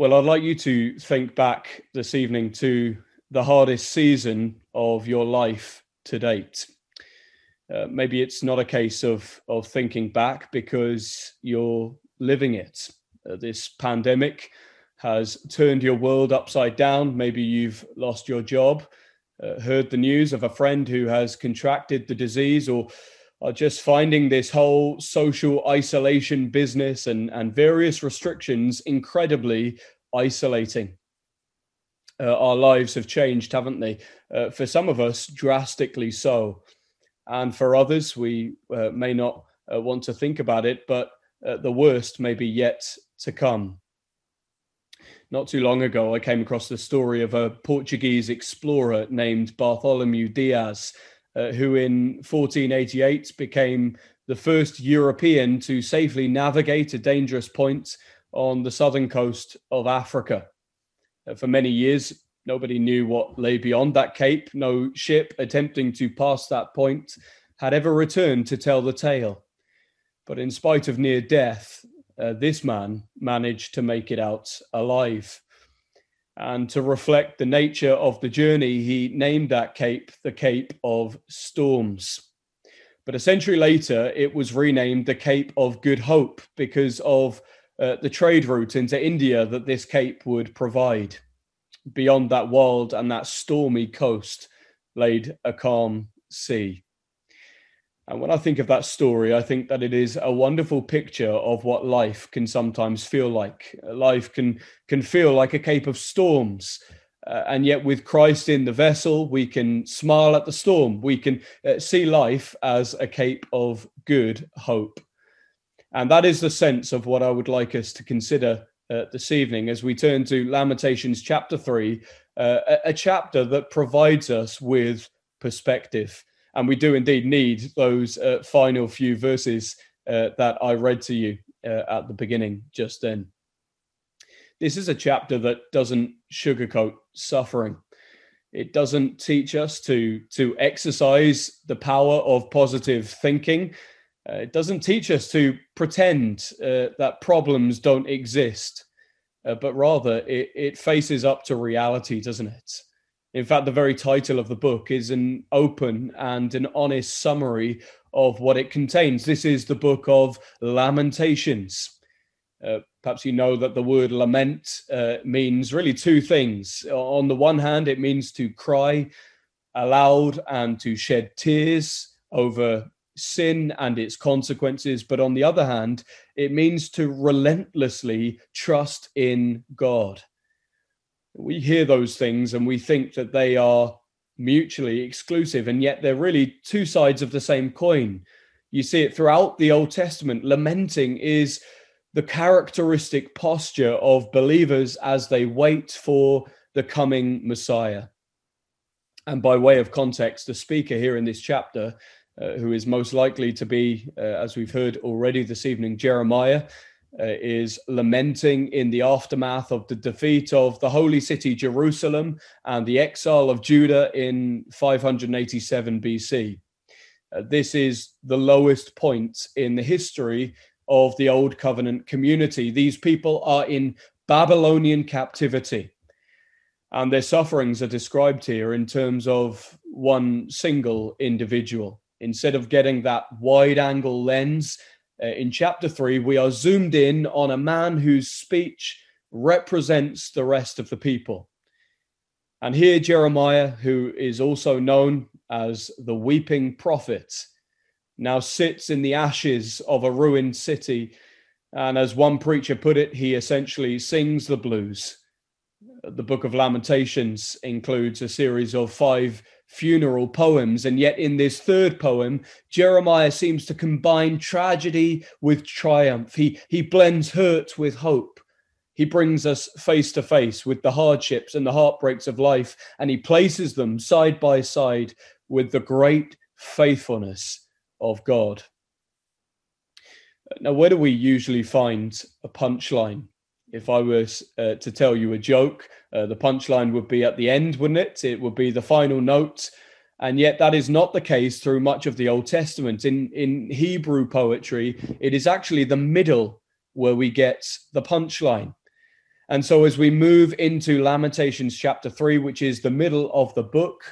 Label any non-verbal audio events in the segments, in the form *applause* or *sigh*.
Well, I'd like you to think back this evening to the hardest season of your life to date. Uh, maybe it's not a case of of thinking back because you're living it. Uh, this pandemic has turned your world upside down. Maybe you've lost your job, uh, heard the news of a friend who has contracted the disease, or are just finding this whole social isolation business and, and various restrictions incredibly isolating. Uh, our lives have changed, haven't they? Uh, for some of us, drastically so. And for others, we uh, may not uh, want to think about it, but uh, the worst may be yet to come. Not too long ago, I came across the story of a Portuguese explorer named Bartholomew Diaz uh, who in 1488 became the first European to safely navigate a dangerous point on the southern coast of Africa. Uh, for many years, nobody knew what lay beyond that cape. No ship attempting to pass that point had ever returned to tell the tale. But in spite of near death, uh, this man managed to make it out alive. And to reflect the nature of the journey, he named that cape the Cape of Storms. But a century later, it was renamed the Cape of Good Hope because of uh, the trade route into India that this cape would provide. Beyond that wild and that stormy coast laid a calm sea. And when I think of that story, I think that it is a wonderful picture of what life can sometimes feel like. Life can can feel like a cape of storms, uh, and yet with Christ in the vessel, we can smile at the storm. We can uh, see life as a cape of good hope, and that is the sense of what I would like us to consider uh, this evening as we turn to Lamentations chapter three, uh, a, a chapter that provides us with perspective and we do indeed need those uh, final few verses uh, that I read to you uh, at the beginning just then. This is a chapter that doesn't sugarcoat suffering. It doesn't teach us to, to exercise the power of positive thinking. Uh, it doesn't teach us to pretend uh, that problems don't exist, uh, but rather it, it faces up to reality, doesn't it? In fact, the very title of the book is an open and an honest summary of what it contains. This is the book of Lamentations. Uh, perhaps you know that the word lament uh, means really two things. On the one hand, it means to cry aloud and to shed tears over sin and its consequences. But on the other hand, it means to relentlessly trust in God we hear those things and we think that they are mutually exclusive, and yet they're really two sides of the same coin. You see it throughout the Old Testament. Lamenting is the characteristic posture of believers as they wait for the coming Messiah. And by way of context, the speaker here in this chapter, uh, who is most likely to be, uh, as we've heard already this evening, Jeremiah, uh, is lamenting in the aftermath of the defeat of the holy city Jerusalem and the exile of Judah in 587 BC. Uh, this is the lowest point in the history of the Old Covenant community. These people are in Babylonian captivity. And their sufferings are described here in terms of one single individual. Instead of getting that wide angle lens uh, in chapter 3, we are zoomed in on a man whose speech represents the rest of the people. And here, Jeremiah, who is also known as the weeping prophet, now sits in the ashes of a ruined city. And as one preacher put it, he essentially sings the blues. The book of Lamentations includes a series of five funeral poems. And yet, in this third poem, Jeremiah seems to combine tragedy with triumph. He, he blends hurt with hope. He brings us face to face with the hardships and the heartbreaks of life, and he places them side by side with the great faithfulness of God. Now, where do we usually find a punchline? If I was uh, to tell you a joke, uh, the punchline would be at the end, wouldn't it? It would be the final note. And yet, that is not the case through much of the Old Testament. In, in Hebrew poetry, it is actually the middle where we get the punchline. And so, as we move into Lamentations chapter 3, which is the middle of the book,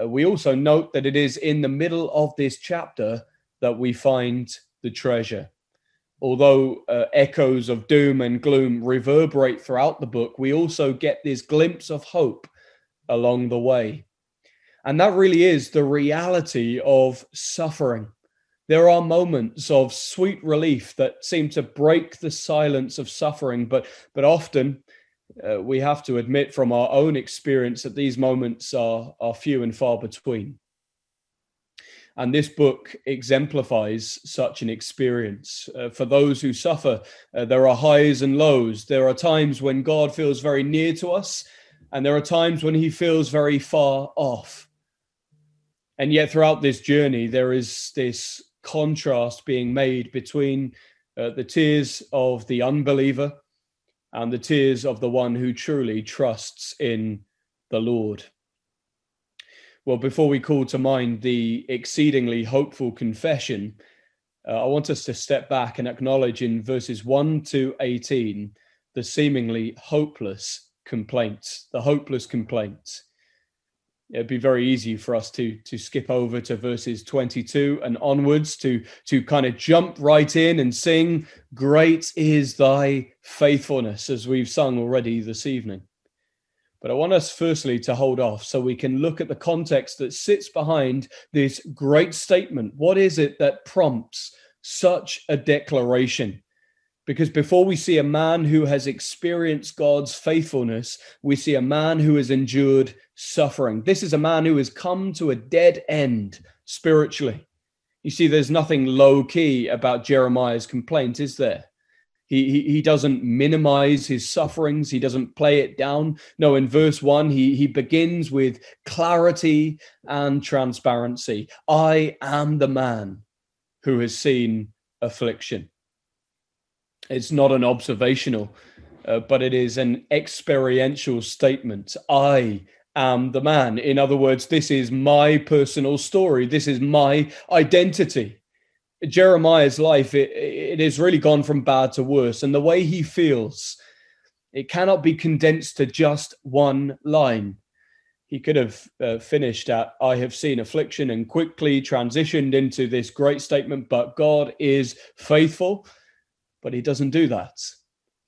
uh, we also note that it is in the middle of this chapter that we find the treasure. Although uh, echoes of doom and gloom reverberate throughout the book, we also get this glimpse of hope along the way. And that really is the reality of suffering. There are moments of sweet relief that seem to break the silence of suffering, but, but often uh, we have to admit from our own experience that these moments are, are few and far between. And this book exemplifies such an experience. Uh, for those who suffer, uh, there are highs and lows. There are times when God feels very near to us, and there are times when he feels very far off. And yet, throughout this journey, there is this contrast being made between uh, the tears of the unbeliever and the tears of the one who truly trusts in the Lord. Well, before we call to mind the exceedingly hopeful confession, uh, I want us to step back and acknowledge in verses 1 to 18 the seemingly hopeless complaints, the hopeless complaints. It'd be very easy for us to to skip over to verses 22 and onwards to to kind of jump right in and sing great is thy faithfulness as we've sung already this evening but i want us firstly to hold off so we can look at the context that sits behind this great statement what is it that prompts such a declaration because before we see a man who has experienced God's faithfulness, we see a man who has endured suffering. This is a man who has come to a dead end spiritually. You see, there's nothing low key about Jeremiah's complaint, is there? He, he, he doesn't minimize his sufferings. He doesn't play it down. No, in verse one, he, he begins with clarity and transparency. I am the man who has seen affliction. It's not an observational, uh, but it is an experiential statement. I am the man. In other words, this is my personal story. This is my identity. Jeremiah's life, it, it has really gone from bad to worse. And the way he feels, it cannot be condensed to just one line. He could have uh, finished at, I have seen affliction and quickly transitioned into this great statement, but God is faithful but he doesn't do that.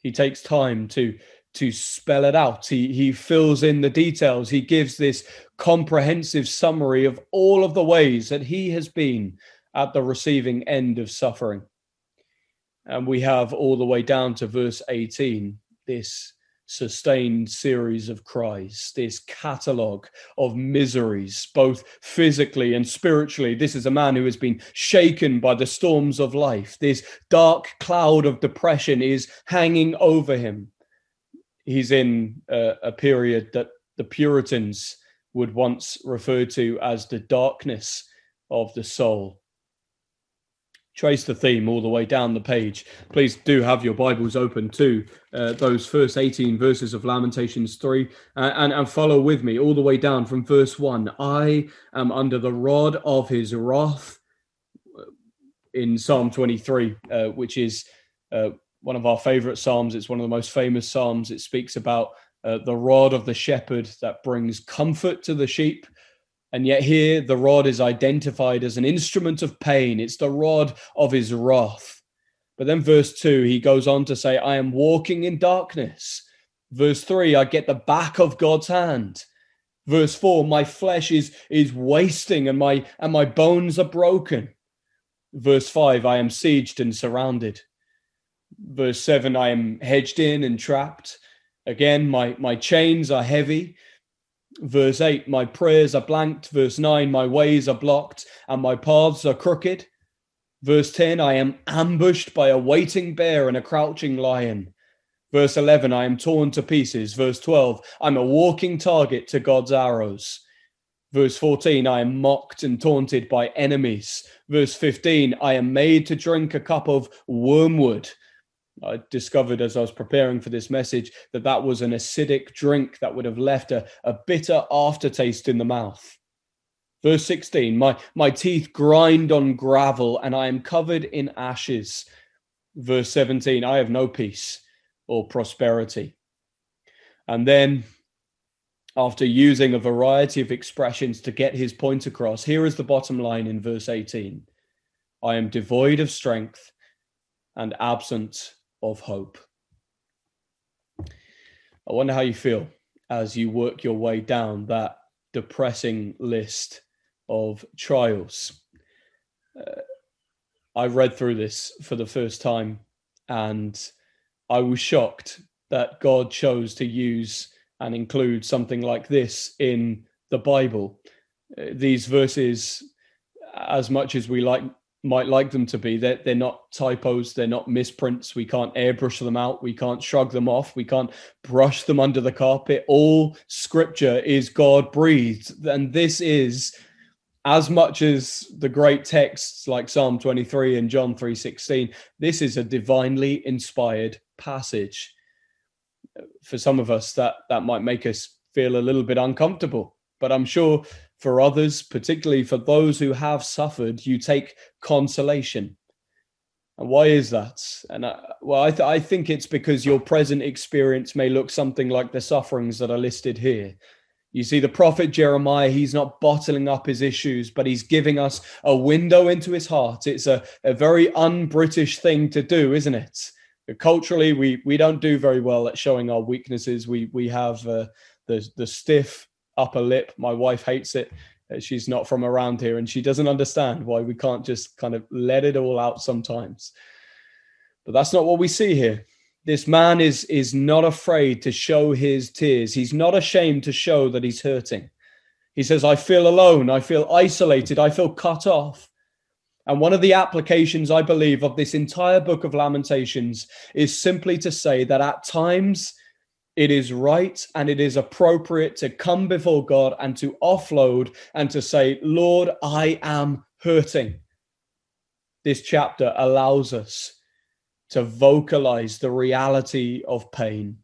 He takes time to to spell it out. He he fills in the details. He gives this comprehensive summary of all of the ways that he has been at the receiving end of suffering. And we have all the way down to verse 18 this sustained series of cries, this catalogue of miseries, both physically and spiritually. This is a man who has been shaken by the storms of life. This dark cloud of depression is hanging over him. He's in a, a period that the Puritans would once refer to as the darkness of the soul trace the theme all the way down the page. Please do have your Bibles open to uh, those first 18 verses of Lamentations 3 uh, and, and follow with me all the way down from verse 1. I am under the rod of his wrath uh, in Psalm 23, uh, which is uh, one of our favorite Psalms. It's one of the most famous Psalms. It speaks about uh, the rod of the shepherd that brings comfort to the sheep and yet, here the rod is identified as an instrument of pain. It's the rod of his wrath. But then, verse 2, he goes on to say, I am walking in darkness. Verse 3, I get the back of God's hand. Verse 4, my flesh is, is wasting and my, and my bones are broken. Verse 5, I am sieged and surrounded. Verse 7, I am hedged in and trapped. Again, my, my chains are heavy. Verse 8, my prayers are blanked. Verse 9, my ways are blocked and my paths are crooked. Verse 10, I am ambushed by a waiting bear and a crouching lion. Verse 11, I am torn to pieces. Verse 12, I'm a walking target to God's arrows. Verse 14, I am mocked and taunted by enemies. Verse 15, I am made to drink a cup of wormwood. I discovered as I was preparing for this message that that was an acidic drink that would have left a, a bitter aftertaste in the mouth. Verse 16 my, my teeth grind on gravel and I am covered in ashes. Verse 17 I have no peace or prosperity. And then, after using a variety of expressions to get his point across, here is the bottom line in verse 18 I am devoid of strength and absent of hope. I wonder how you feel as you work your way down that depressing list of trials. Uh, I read through this for the first time and I was shocked that God chose to use and include something like this in the Bible. Uh, these verses, as much as we like might like them to be. They're, they're not typos, they're not misprints. We can't airbrush them out, we can't shrug them off, we can't brush them under the carpet. All scripture is God breathed. And this is as much as the great texts like Psalm 23 and John 3:16, this is a divinely inspired passage. For some of us, that that might make us feel a little bit uncomfortable, but I'm sure for others, particularly for those who have suffered, you take consolation. And why is that? And I, well, I, th- I think it's because your present experience may look something like the sufferings that are listed here. You see, the prophet Jeremiah, he's not bottling up his issues, but he's giving us a window into his heart. It's a, a very un British thing to do, isn't it? Culturally, we, we don't do very well at showing our weaknesses. We, we have uh, the, the stiff upper lip. My wife hates it. Uh, she's not from around here and she doesn't understand why we can't just kind of let it all out sometimes. But that's not what we see here. This man is is not afraid to show his tears. He's not ashamed to show that he's hurting. He says, I feel alone. I feel isolated. I feel cut off. And one of the applications, I believe, of this entire book of Lamentations is simply to say that at times it is right and it is appropriate to come before God and to offload and to say, Lord, I am hurting. This chapter allows us to vocalize the reality of pain.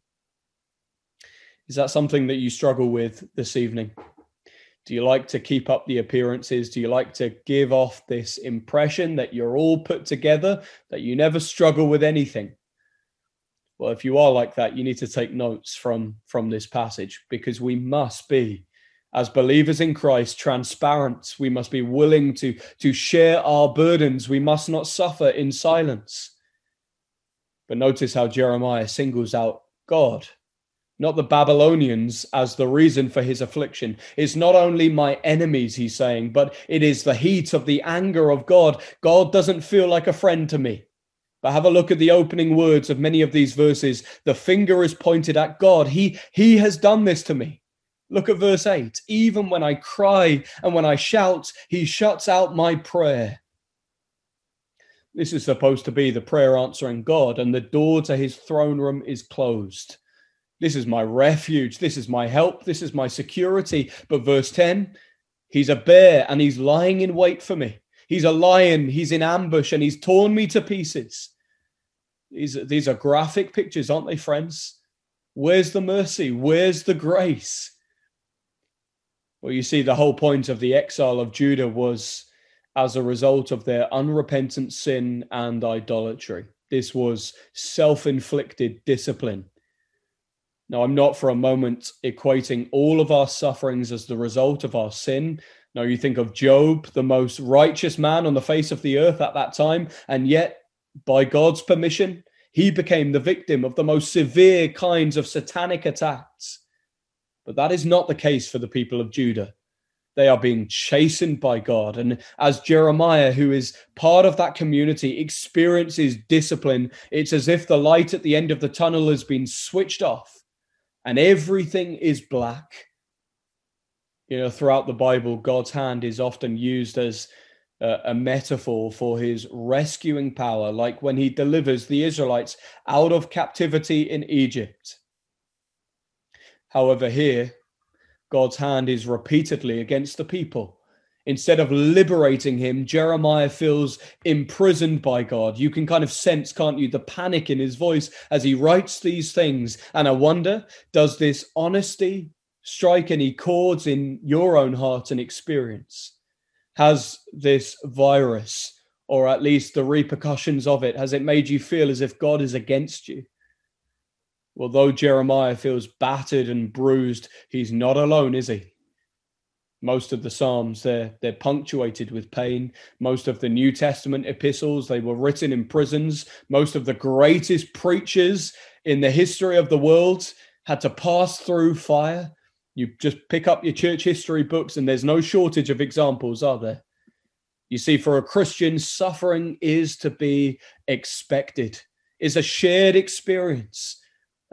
Is that something that you struggle with this evening? Do you like to keep up the appearances? Do you like to give off this impression that you're all put together, that you never struggle with anything? Well if you are like that you need to take notes from from this passage because we must be as believers in Christ transparent we must be willing to to share our burdens we must not suffer in silence but notice how Jeremiah singles out God not the Babylonians as the reason for his affliction. It's not only my enemies, he's saying, but it is the heat of the anger of God. God doesn't feel like a friend to me. But have a look at the opening words of many of these verses. The finger is pointed at God. He, he has done this to me. Look at verse 8. Even when I cry and when I shout, he shuts out my prayer. This is supposed to be the prayer answering God, and the door to his throne room is closed. This is my refuge. This is my help. This is my security. But verse 10 He's a bear and he's lying in wait for me. He's a lion. He's in ambush and he's torn me to pieces. These, these are graphic pictures, aren't they, friends? Where's the mercy? Where's the grace? Well, you see, the whole point of the exile of Judah was as a result of their unrepentant sin and idolatry. This was self inflicted discipline. Now, I'm not for a moment equating all of our sufferings as the result of our sin. Now, you think of Job, the most righteous man on the face of the earth at that time, and yet by God's permission, he became the victim of the most severe kinds of satanic attacks. But that is not the case for the people of Judah. They are being chastened by God. And as Jeremiah, who is part of that community, experiences discipline, it's as if the light at the end of the tunnel has been switched off and everything is black. You know, throughout the Bible, God's hand is often used as uh, a metaphor for his rescuing power, like when he delivers the Israelites out of captivity in Egypt. However, here, God's hand is repeatedly against the people. Instead of liberating him, Jeremiah feels imprisoned by God. You can kind of sense, can't you, the panic in his voice as he writes these things. And I wonder, does this honesty strike any chords in your own heart and experience? Has this virus, or at least the repercussions of it, has it made you feel as if God is against you? Well, though Jeremiah feels battered and bruised, he's not alone, is he? Most of the Psalms, they're, they're punctuated with pain. Most of the New Testament epistles, they were written in prisons. Most of the greatest preachers in the history of the world had to pass through fire. You just pick up your church history books, and there's no shortage of examples, are there? You see, for a Christian, suffering is to be expected, is a shared experience.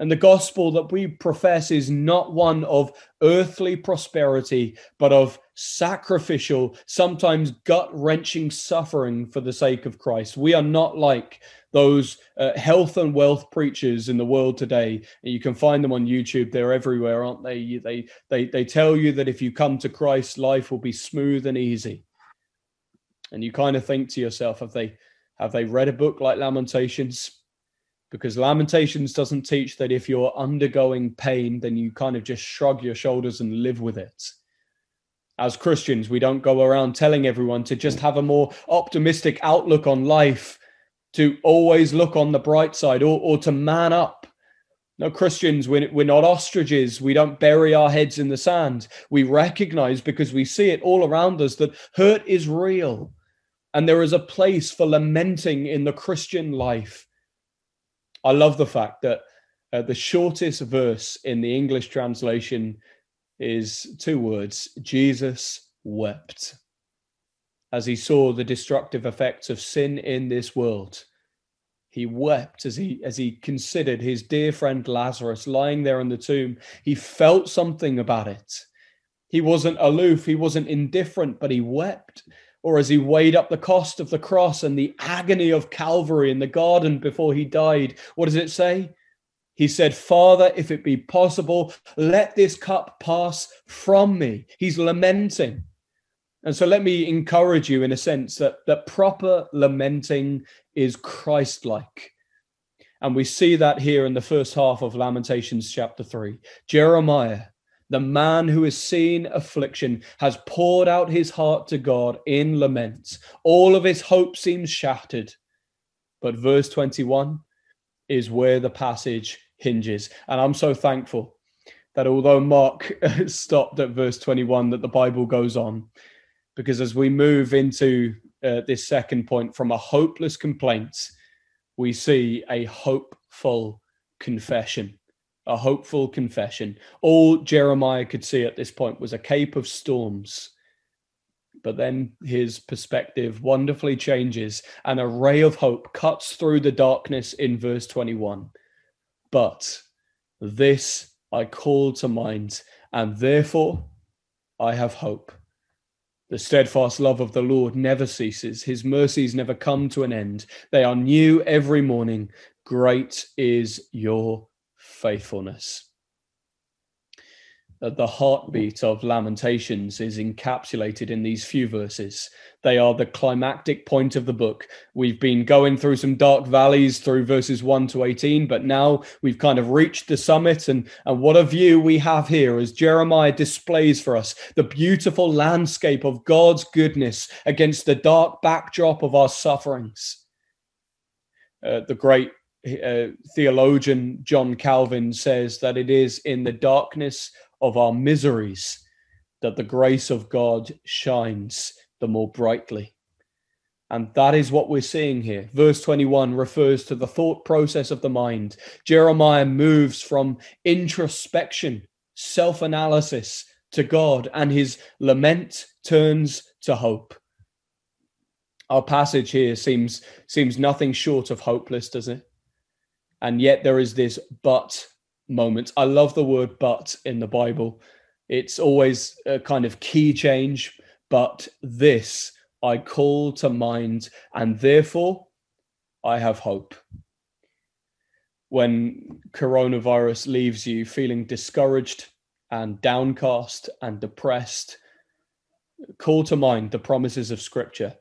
And the gospel that we profess is not one of earthly prosperity, but of sacrificial, sometimes gut wrenching suffering for the sake of Christ. We are not like those uh, health and wealth preachers in the world today. You can find them on YouTube. They're everywhere, aren't they? They, they, they tell you that if you come to Christ, life will be smooth and easy. And you kind of think to yourself, have they, have they read a book like Lamentations? Because Lamentations doesn't teach that if you're undergoing pain, then you kind of just shrug your shoulders and live with it. As Christians, we don't go around telling everyone to just have a more optimistic outlook on life, to always look on the bright side, or, or to man up. No, Christians, we're, we're not ostriches. We don't bury our heads in the sand. We recognize because we see it all around us that hurt is real. And there is a place for lamenting in the Christian life I love the fact that uh, the shortest verse in the English translation is two words Jesus wept as he saw the destructive effects of sin in this world. He wept as he as he considered his dear friend Lazarus lying there in the tomb. He felt something about it. He wasn't aloof, he wasn't indifferent, but he wept or as he weighed up the cost of the cross and the agony of Calvary in the garden before he died, what does it say? He said, Father, if it be possible, let this cup pass from me. He's lamenting. And so let me encourage you in a sense that, that proper lamenting is Christ like. And we see that here in the first half of Lamentations chapter 3. Jeremiah the man who has seen affliction has poured out his heart to God in lament. All of his hope seems shattered. But verse 21 is where the passage hinges. And I'm so thankful that although Mark *laughs* stopped at verse 21, that the Bible goes on. Because as we move into uh, this second point from a hopeless complaint, we see a hopeful confession a hopeful confession. All Jeremiah could see at this point was a cape of storms. But then his perspective wonderfully changes. and a ray of hope cuts through the darkness in verse 21. But this I call to mind, and therefore I have hope. The steadfast love of the Lord never ceases. His mercies never come to an end. They are new every morning. Great is your faithfulness. The heartbeat of Lamentations is encapsulated in these few verses. They are the climactic point of the book. We've been going through some dark valleys through verses 1 to 18, but now we've kind of reached the summit. And, and what a view we have here as Jeremiah displays for us the beautiful landscape of God's goodness against the dark backdrop of our sufferings. Uh, the great uh, theologian John Calvin says that it is in the darkness of our miseries that the grace of God shines the more brightly. And that is what we're seeing here. Verse 21 refers to the thought process of the mind. Jeremiah moves from introspection, self analysis to God, and his lament turns to hope. Our passage here seems, seems nothing short of hopeless, does it? And yet there is this but moment. I love the word but in the Bible. It's always a kind of key change, but this I call to mind, and therefore I have hope. When coronavirus leaves you feeling discouraged and downcast and depressed, call to mind the promises of Scripture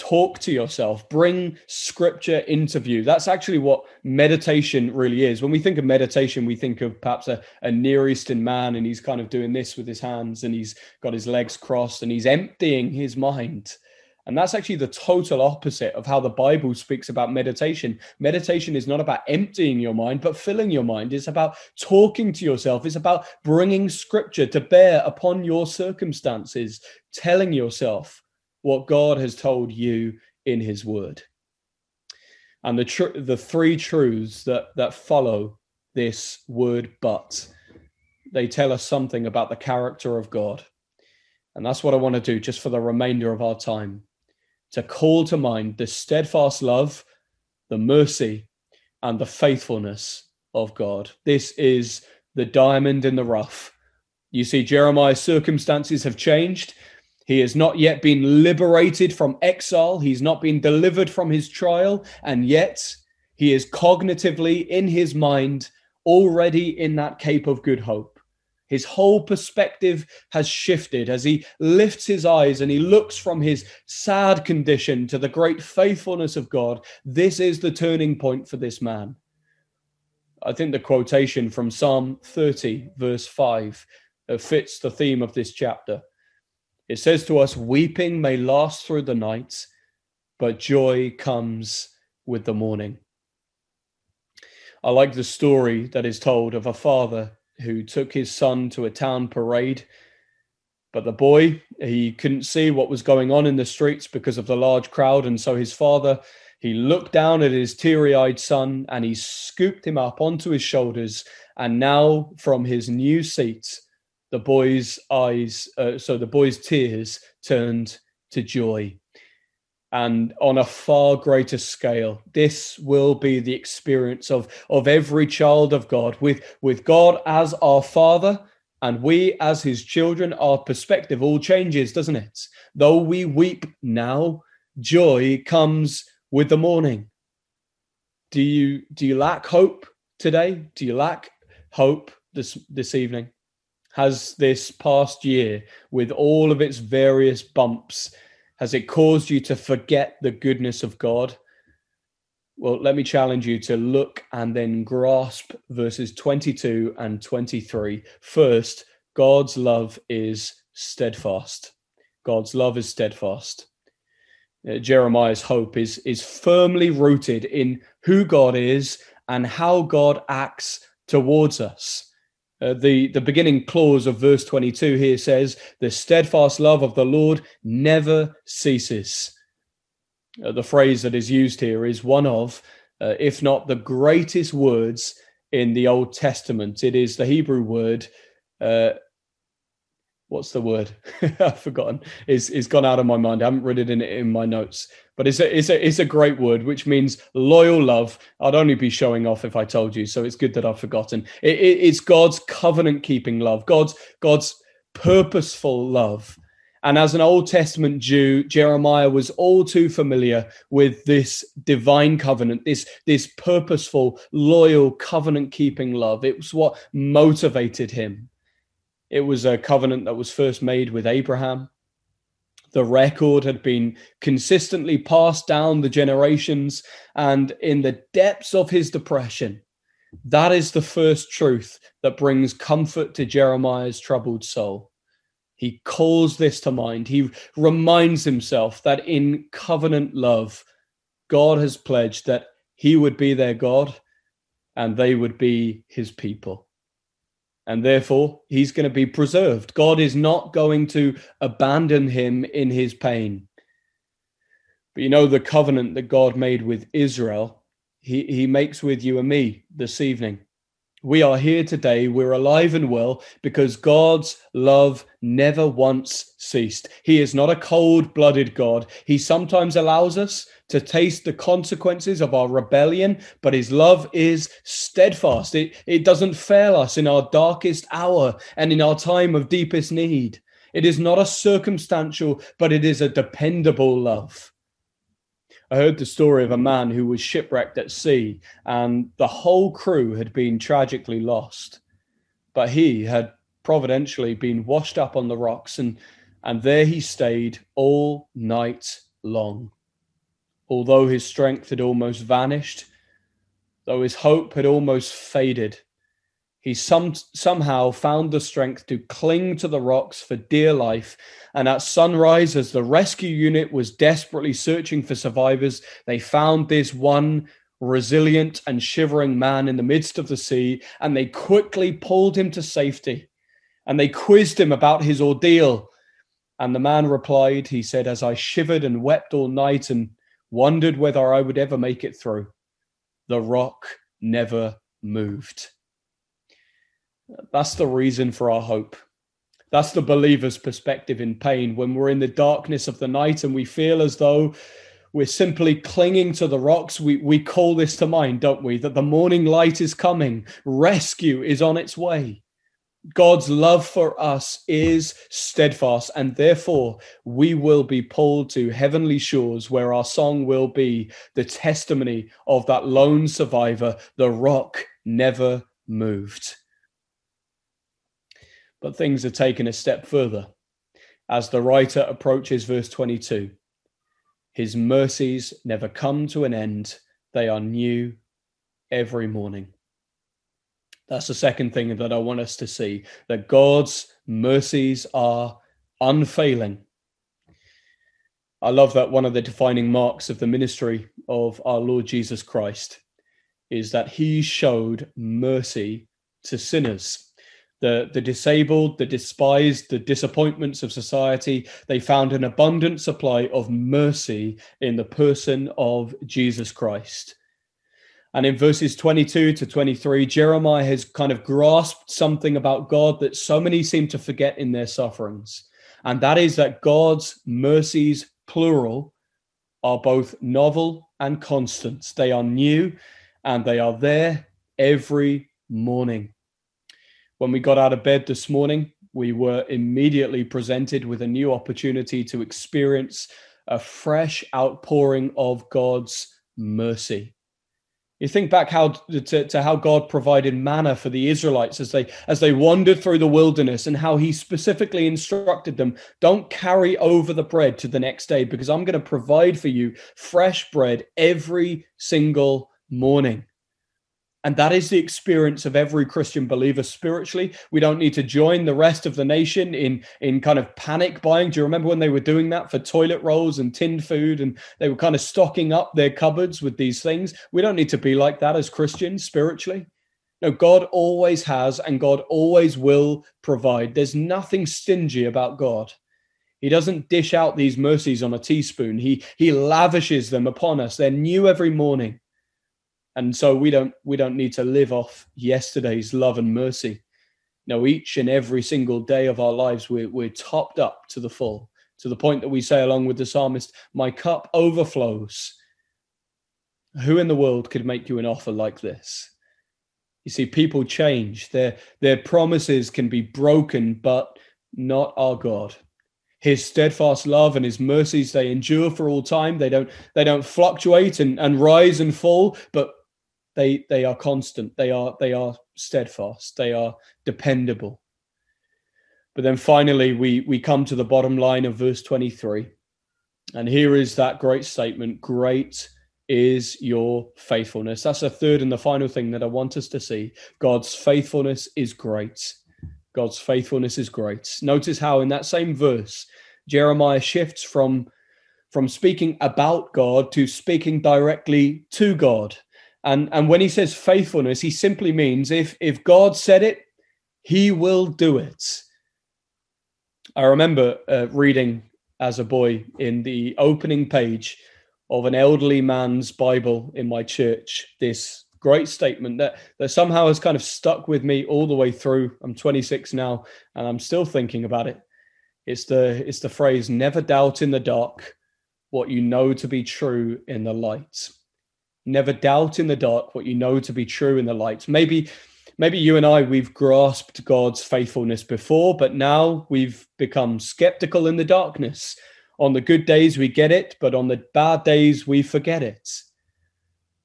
talk to yourself bring scripture into view that's actually what meditation really is when we think of meditation we think of perhaps a, a near eastern man and he's kind of doing this with his hands and he's got his legs crossed and he's emptying his mind And that's actually the total opposite of how the Bible speaks about meditation. Meditation is not about emptying your mind, but filling your mind. It's about talking to yourself. It's about bringing scripture to bear upon your circumstances, telling yourself what God has told you in his word. And the tr- the three truths that that follow this word but they tell us something about the character of God. And that's what I want to do just for the remainder of our time to call to mind the steadfast love, the mercy, and the faithfulness of God. This is the diamond in the rough. You see, Jeremiah's circumstances have changed. He has not yet been liberated from exile. He's not been delivered from his trial. And yet, he is cognitively in his mind already in that Cape of Good Hope. His whole perspective has shifted as he lifts his eyes and he looks from his sad condition to the great faithfulness of God. This is the turning point for this man. I think the quotation from Psalm 30, verse 5, uh, fits the theme of this chapter. It says to us, Weeping may last through the night, but joy comes with the morning. I like the story that is told of a father who took his son to a town parade. But the boy, he couldn't see what was going on in the streets because of the large crowd. And so his father, he looked down at his teary eyed son and he scooped him up onto his shoulders. And now, from his new seat, the boy's eyes, uh, so the boy's tears turned to joy. And on a far greater scale this will be the experience of of every child of god. With with god as our father and we as his children our perspective all changes doesn't it? Though we weep now joy comes with the morning. Do you do you lack hope today? Do you lack hope this this evening has this past year with all of its various bumps has it caused you to forget the goodness of God? Well, let me challenge you to look and then grasp verses 22 and 23. First, God's love is steadfast. God's love is steadfast. Uh, Jeremiah's hope is, is firmly rooted in who God is and how God acts towards us. Uh, the, the beginning clause of verse 22 here says, The steadfast love of the Lord never ceases. Uh, the phrase that is used here is one of, uh, if not the greatest words in the Old Testament. It is the Hebrew word, uh, what's the word? *laughs* I've forgotten. It's, it's gone out of my mind. I haven't written it in, in my notes but it's a, it's a it's a great word which means loyal love i'd only be showing off if i told you so it's good that i've forgotten it, it, it's god's covenant keeping love god's god's purposeful love and as an old testament jew jeremiah was all too familiar with this divine covenant this this purposeful loyal covenant keeping love it was what motivated him it was a covenant that was first made with abraham the record had been consistently passed down the generations. And in the depths of his depression, that is the first truth that brings comfort to Jeremiah's troubled soul. He calls this to mind. He reminds himself that in covenant love, God has pledged that he would be their God and they would be his people and therefore he's going to be preserved. God is not going to abandon him in his pain. But you know, the covenant that God made with Israel, he, he makes with you and me this evening. We are here today. We're alive and well because God's love never once ceased. He is not a cold blooded God. He sometimes allows us to taste the consequences of our rebellion, but his love is steadfast. It, it doesn't fail us in our darkest hour and in our time of deepest need. It is not a circumstantial, but it is a dependable love. I heard the story of a man who was shipwrecked at sea, and the whole crew had been tragically lost. But he had providentially been washed up on the rocks, and, and there he stayed all night long. Although his strength had almost vanished, though his hope had almost faded, He some, somehow found the strength to cling to the rocks for dear life. And at sunrise, as the rescue unit was desperately searching for survivors, they found this one resilient and shivering man in the midst of the sea, and they quickly pulled him to safety. And they quizzed him about his ordeal. And the man replied, He said, As I shivered and wept all night and wondered whether I would ever make it through, the rock never moved. That's the reason for our hope. That's the believer's perspective in pain. When we're in the darkness of the night and we feel as though we're simply clinging to the rocks, we, we call this to mind, don't we? That the morning light is coming, rescue is on its way. God's love for us is steadfast, and therefore we will be pulled to heavenly shores where our song will be the testimony of that lone survivor. The rock never moved. But things are taken a step further as the writer approaches verse 22. His mercies never come to an end, they are new every morning. That's the second thing that I want us to see that God's mercies are unfailing. I love that one of the defining marks of the ministry of our Lord Jesus Christ is that he showed mercy to sinners the, the disabled, the despised, the disappointments of society. They found an abundant supply of mercy in the person of Jesus Christ. And in verses 22 to 23, Jeremiah has kind of grasped something about God that so many seem to forget in their sufferings. And that is that God's mercies, plural, are both novel and constant. They are new and they are there every morning. When we got out of bed this morning, we were immediately presented with a new opportunity to experience a fresh outpouring of God's mercy. You think back how to, to, how God provided manna for the Israelites as they as they wandered through the wilderness and how he specifically instructed them, don't carry over the bread to the next day because I'm going to provide for you fresh bread every single morning. And that is the experience of every Christian believer spiritually. We don't need to join the rest of the nation in, in kind of panic buying. Do you remember when they were doing that for toilet rolls and tinned food and they were kind of stocking up their cupboards with these things? We don't need to be like that as Christians spiritually. No, God always has and God always will provide. There's nothing stingy about God. He doesn't dish out these mercies on a teaspoon. He he lavishes them upon us. They're new every morning and so we don't we don't need to live off yesterday's love and mercy. No each and every single day of our lives we're, we're topped up to the full to the point that we say along with the psalmist my cup overflows. Who in the world could make you an offer like this? You see people change. Their their promises can be broken but not our god. His steadfast love and his mercies they endure for all time. They don't they don't fluctuate and, and rise and fall but they they are constant. They are they are steadfast. They are dependable. But then finally we we come to the bottom line of verse 23 and here is that great statement great is your faithfulness. That's a third and the final thing that i want us to see. God's faithfulness is great. God's faithfulness is great. Notice how in that same verse jeremiah shifts from from speaking about god to speaking directly to god and and when he says faithfulness, he simply means if if God said it, he will do it. I remember uh, reading as a boy in the opening page of an elderly man's Bible in my church this great statement that that somehow has kind of stuck with me all the way through. I'm 26 now and I'm still thinking about it. It's the it's the phrase never doubt in the dark what you know to be true in the light. Never doubt in the dark what you know to be true in the light. Maybe maybe you and I we've grasped God's faithfulness before, but now we've become skeptical in the darkness. On the good days we get it, but on the bad days we forget it.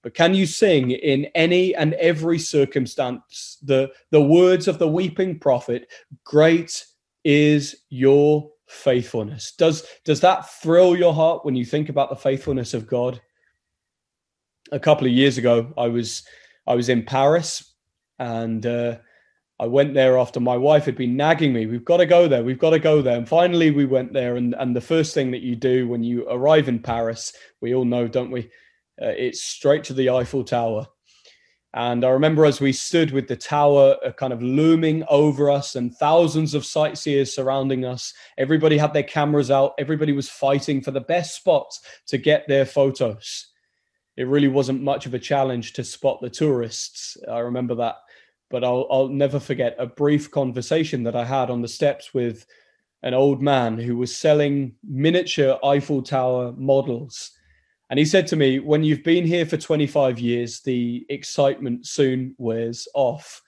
But can you sing in any and every circumstance the, the words of the weeping prophet, Great is your faithfulness? Does, does that thrill your heart when you think about the faithfulness of God? A couple of years ago, I was I was in Paris, and uh, I went there after my wife had been nagging me, we've got to go there, we've got to go there. And finally we went there. And, and the first thing that you do when you arrive in Paris, we all know, don't we? Uh, it's straight to the Eiffel Tower. And I remember as we stood with the tower uh, kind of looming over us and thousands of sightseers surrounding us, everybody had their cameras out, everybody was fighting for the best spots to get their photos. It really wasn't much of a challenge to spot the tourists. I remember that. But I'll, I'll never forget a brief conversation that I had on the steps with an old man who was selling miniature Eiffel Tower models and he said to me, When you've been here for 25 years, the excitement soon wears off.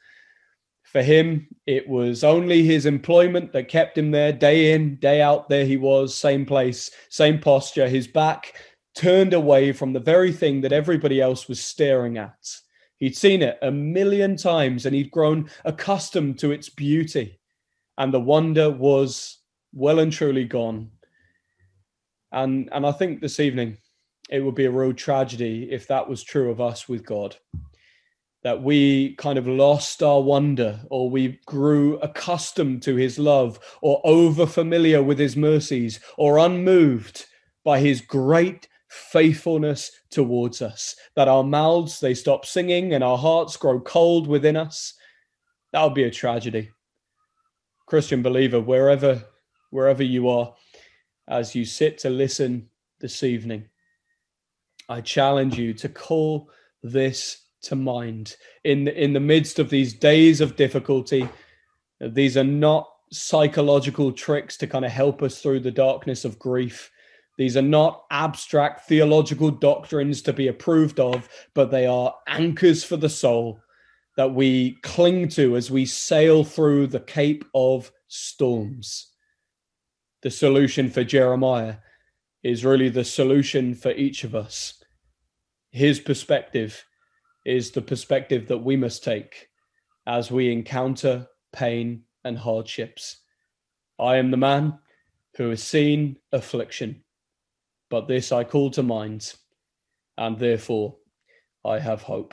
For him, it was only his employment that kept him there day in, day out. There he was, same place, same posture, his back turned away from the very thing that everybody else was staring at. He'd seen it a million times and he'd grown accustomed to its beauty. And the wonder was well and truly gone. And, and I think this evening, it would be a real tragedy if that was true of us with God. That we kind of lost our wonder, or we grew accustomed to his love, or over familiar with his mercies, or unmoved by his great faithfulness towards us. That our mouths they stop singing and our hearts grow cold within us. That would be a tragedy. Christian believer, wherever wherever you are, as you sit to listen this evening I challenge you to call this to mind in in the midst of these days of difficulty. These are not psychological tricks to kind of help us through the darkness of grief. These are not abstract theological doctrines to be approved of, but they are anchors for the soul that we cling to as we sail through the cape of storms. The solution for Jeremiah is really the solution for each of us his perspective is the perspective that we must take as we encounter pain and hardships. I am the man who has seen affliction, but this I call to mind, and therefore I have hope.